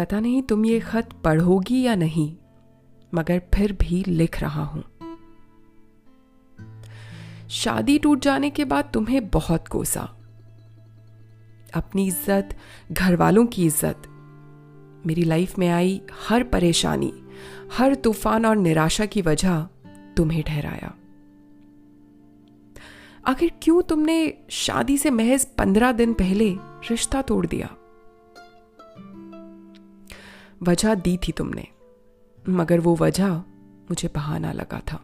पता नहीं तुम ये खत पढ़ोगी या नहीं, मगर फिर भी लिख रहा हूँ। शादी टूट जाने के बाद तुम्हें बहुत कोसा। अपनी इज़्ज़त घर वालों की इज़्ज़त। मेरी लाइफ में आई हर परेशानी, हर तूफ़ान और निराशा की वजह तुम्हें ठहराया। आखिर क्यों तुमने शादी से महज पंद्रह दिन पहले रिश्ता तोड़ दिया? वजह दी थी तुमने, मगर वो वजह मुझे बहाना लगा था।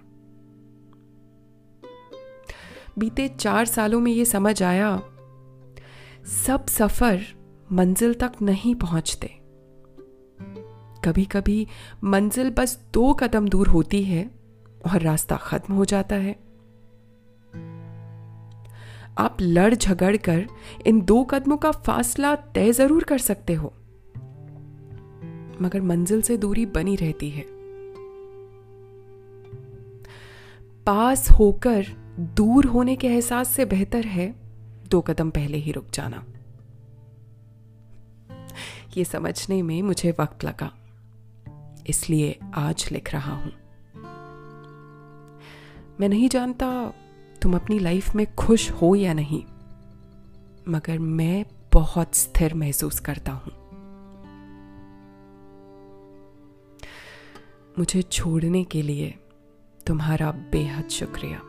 बीते चार सालों में ये समझ आया, सब सफ़र मंजिल तक नहीं पहुँचते। कभी कभी मंजिल बस दो कदम दूर होती है और रास्ता खत्म हो जाता है। आप लड़ झगड़ कर इन दो कदमों का फासला तय ज़रूर कर सकते हो। मगर मंजिल से दूरी बनी रहती है। पास होकर दूर होने के एहसास से बेहतर है, दो कदम पहले ही रुक जाना। ये समझने में मुझे वक्त लगा, इसलिए आज लिख रहा हूँ। मैं नहीं जानता तुम अपनी लाइफ में खुश हो या नहीं, मगर मैं बहुत स्थिर महसूस करता हूँ। मुझे छोड़ने के लिए तुम्हारा बेहद शुक्रिया।